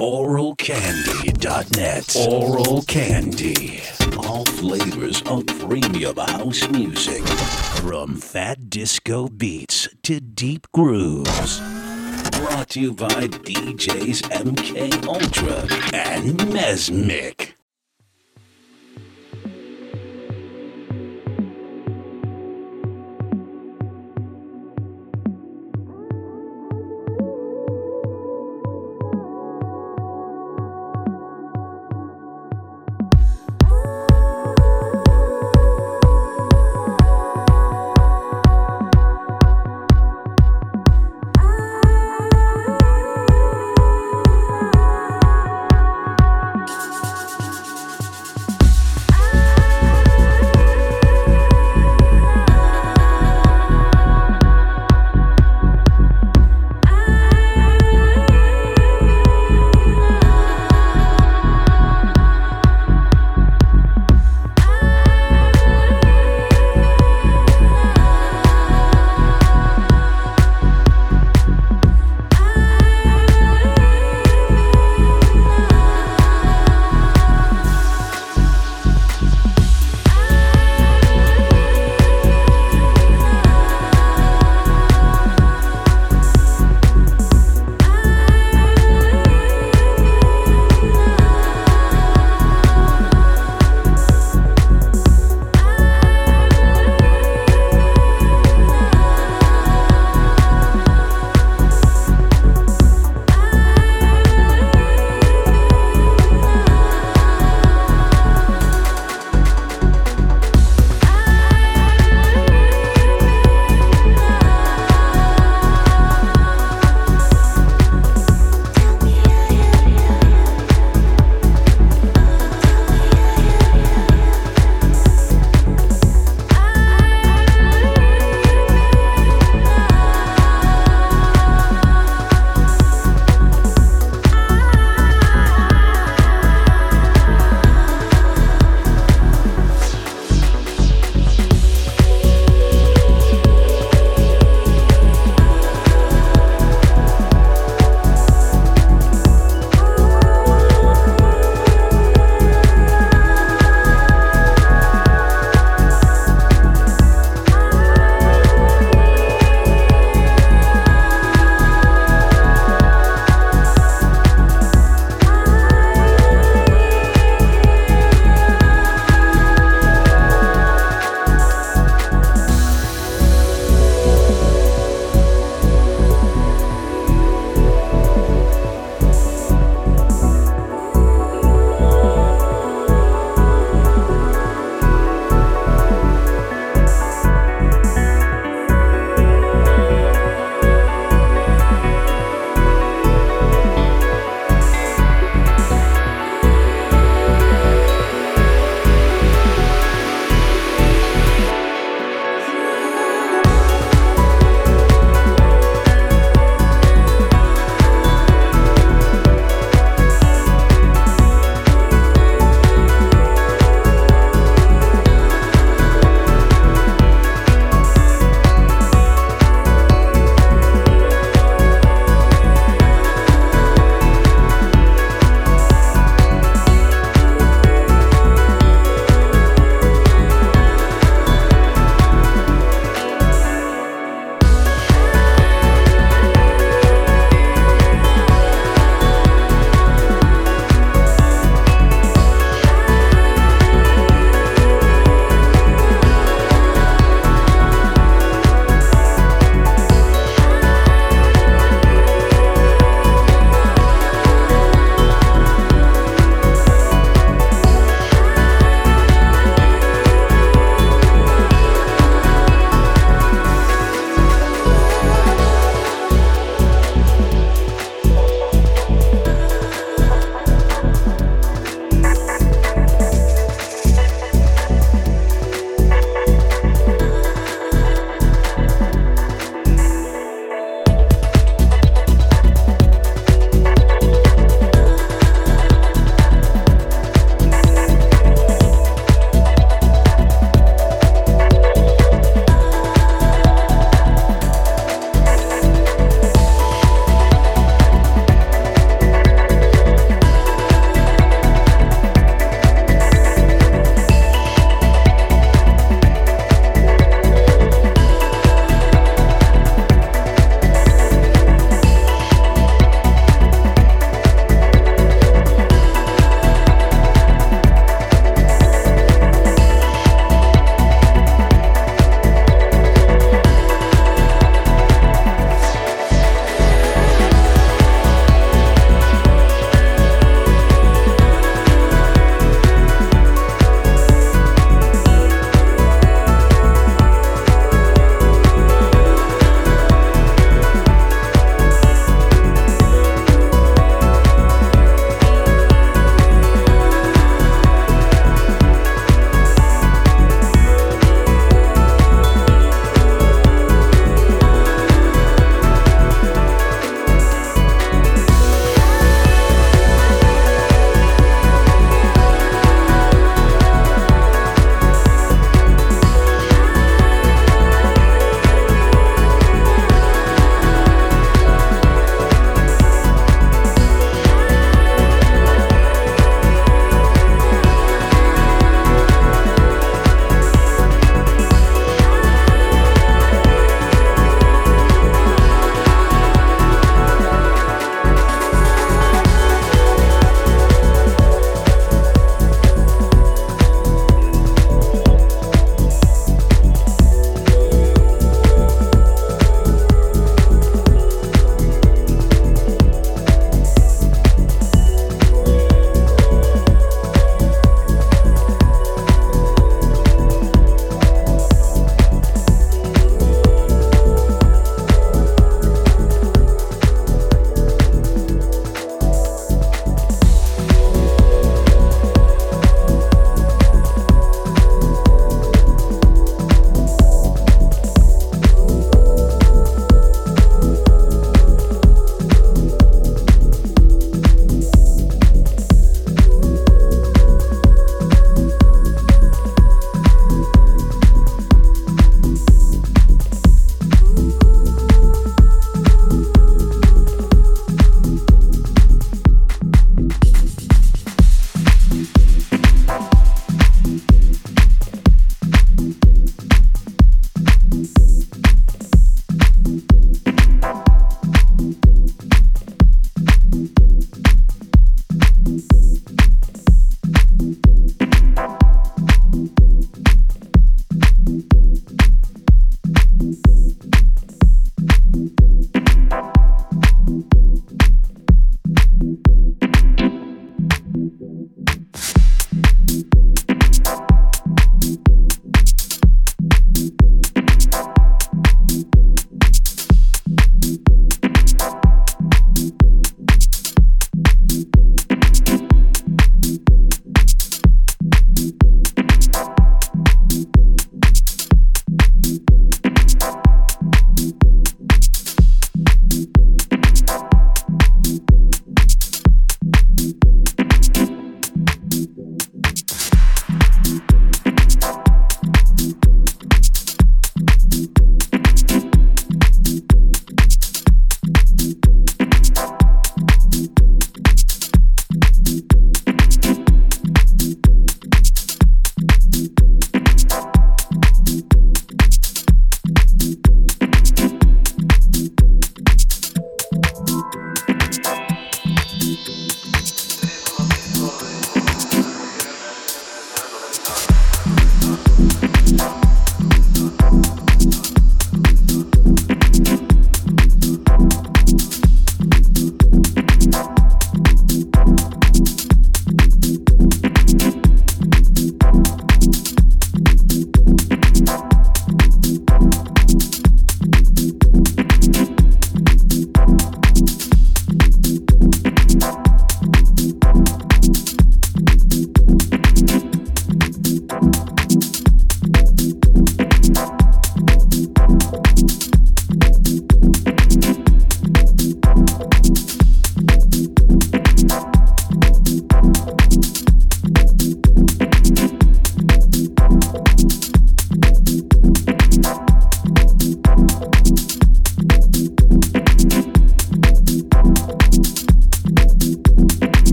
oralcandy.net. Oral Candy. All flavors of premium house music. From fat disco beats to deep grooves. Brought to you by DJs MK Ultra and Mesmic.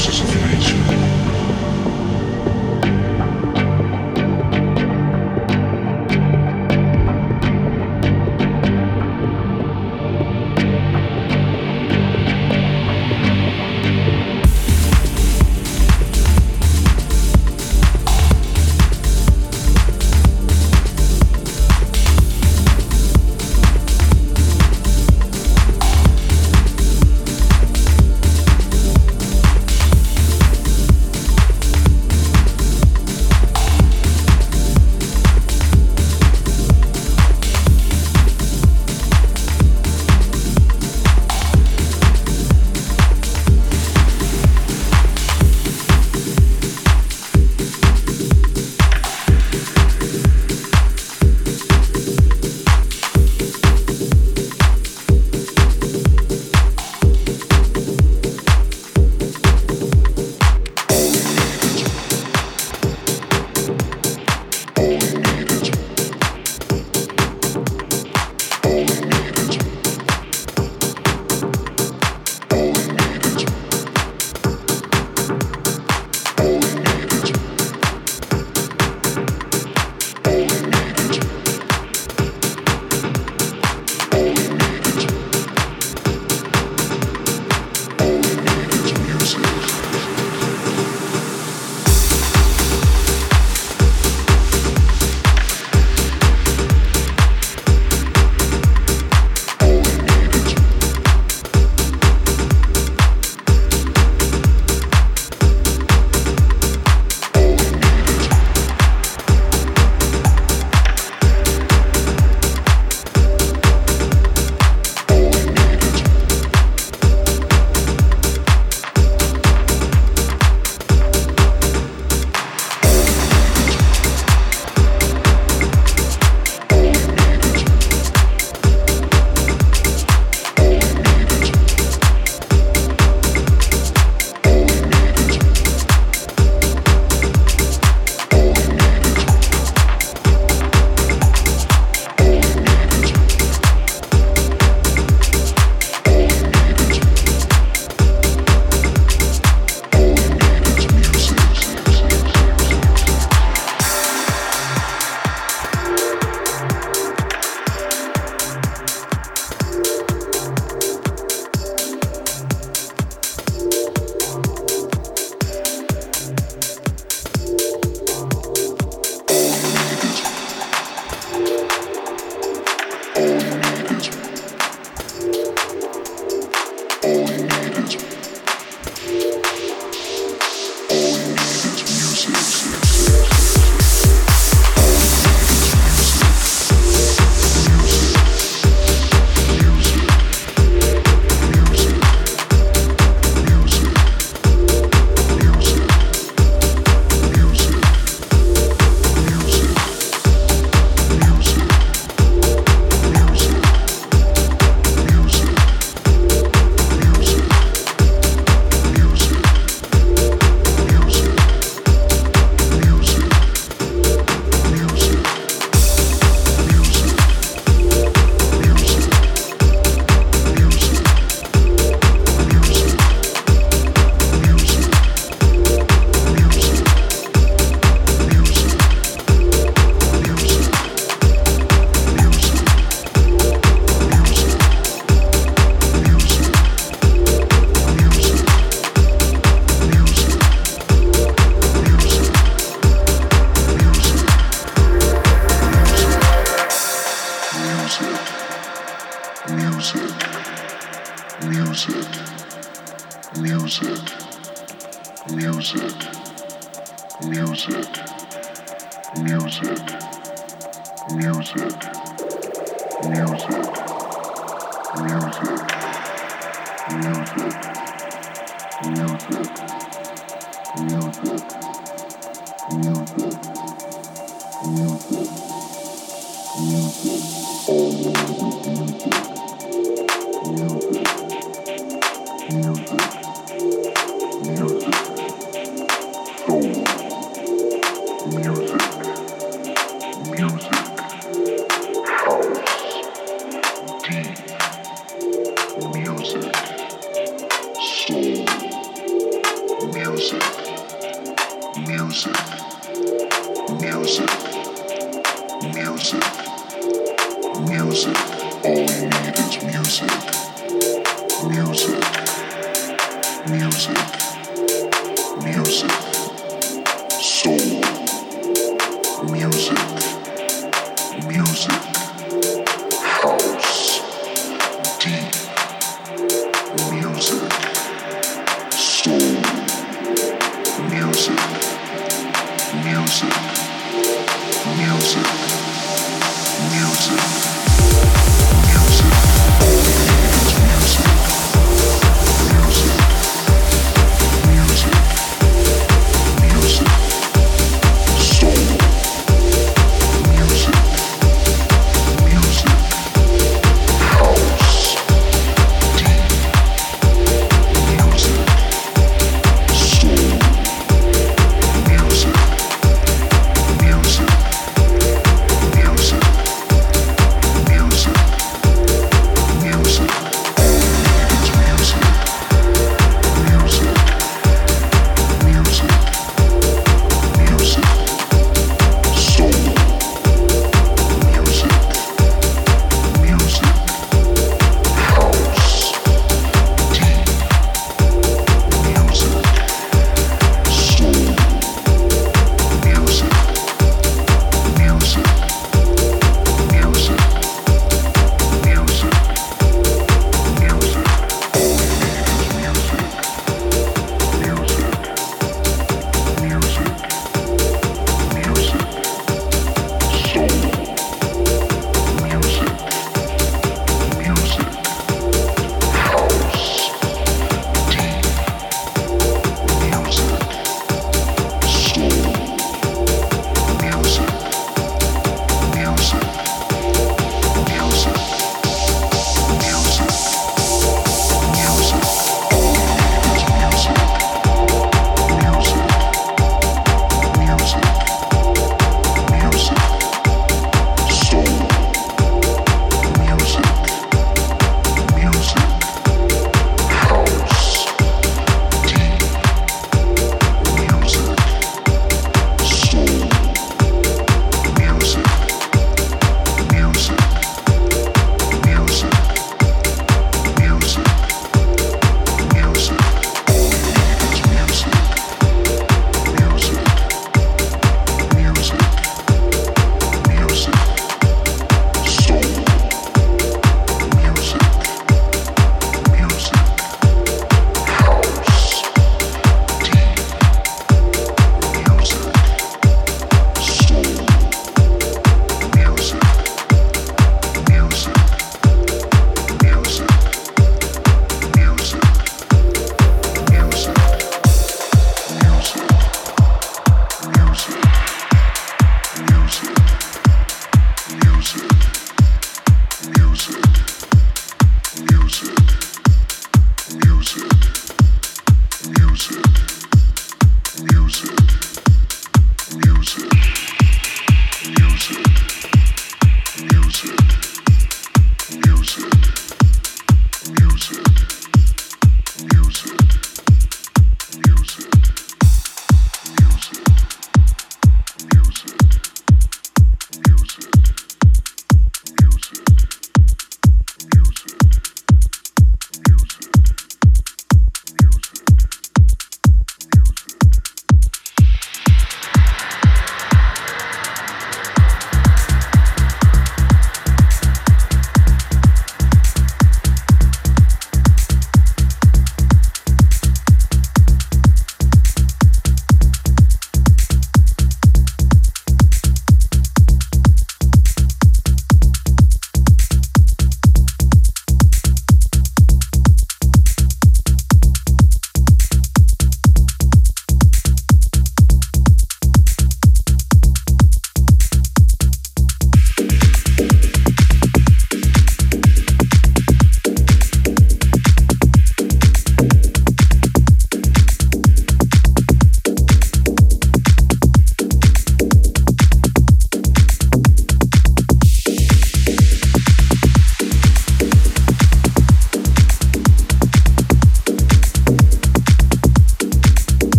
させて。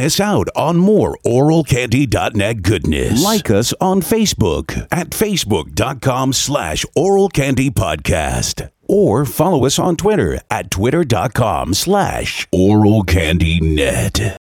miss out on more auralcandy.net goodness. Like us on Facebook at facebook.com slash auralcandypodcast. Or follow us on Twitter at twitter.com slash auralcandynet.